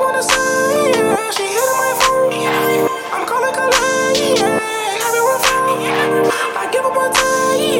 wanna say, yeah. She hit my phone, yeah. I'm calling, calling, yeah. Everyone phone, yeah. I give up my time, yeah.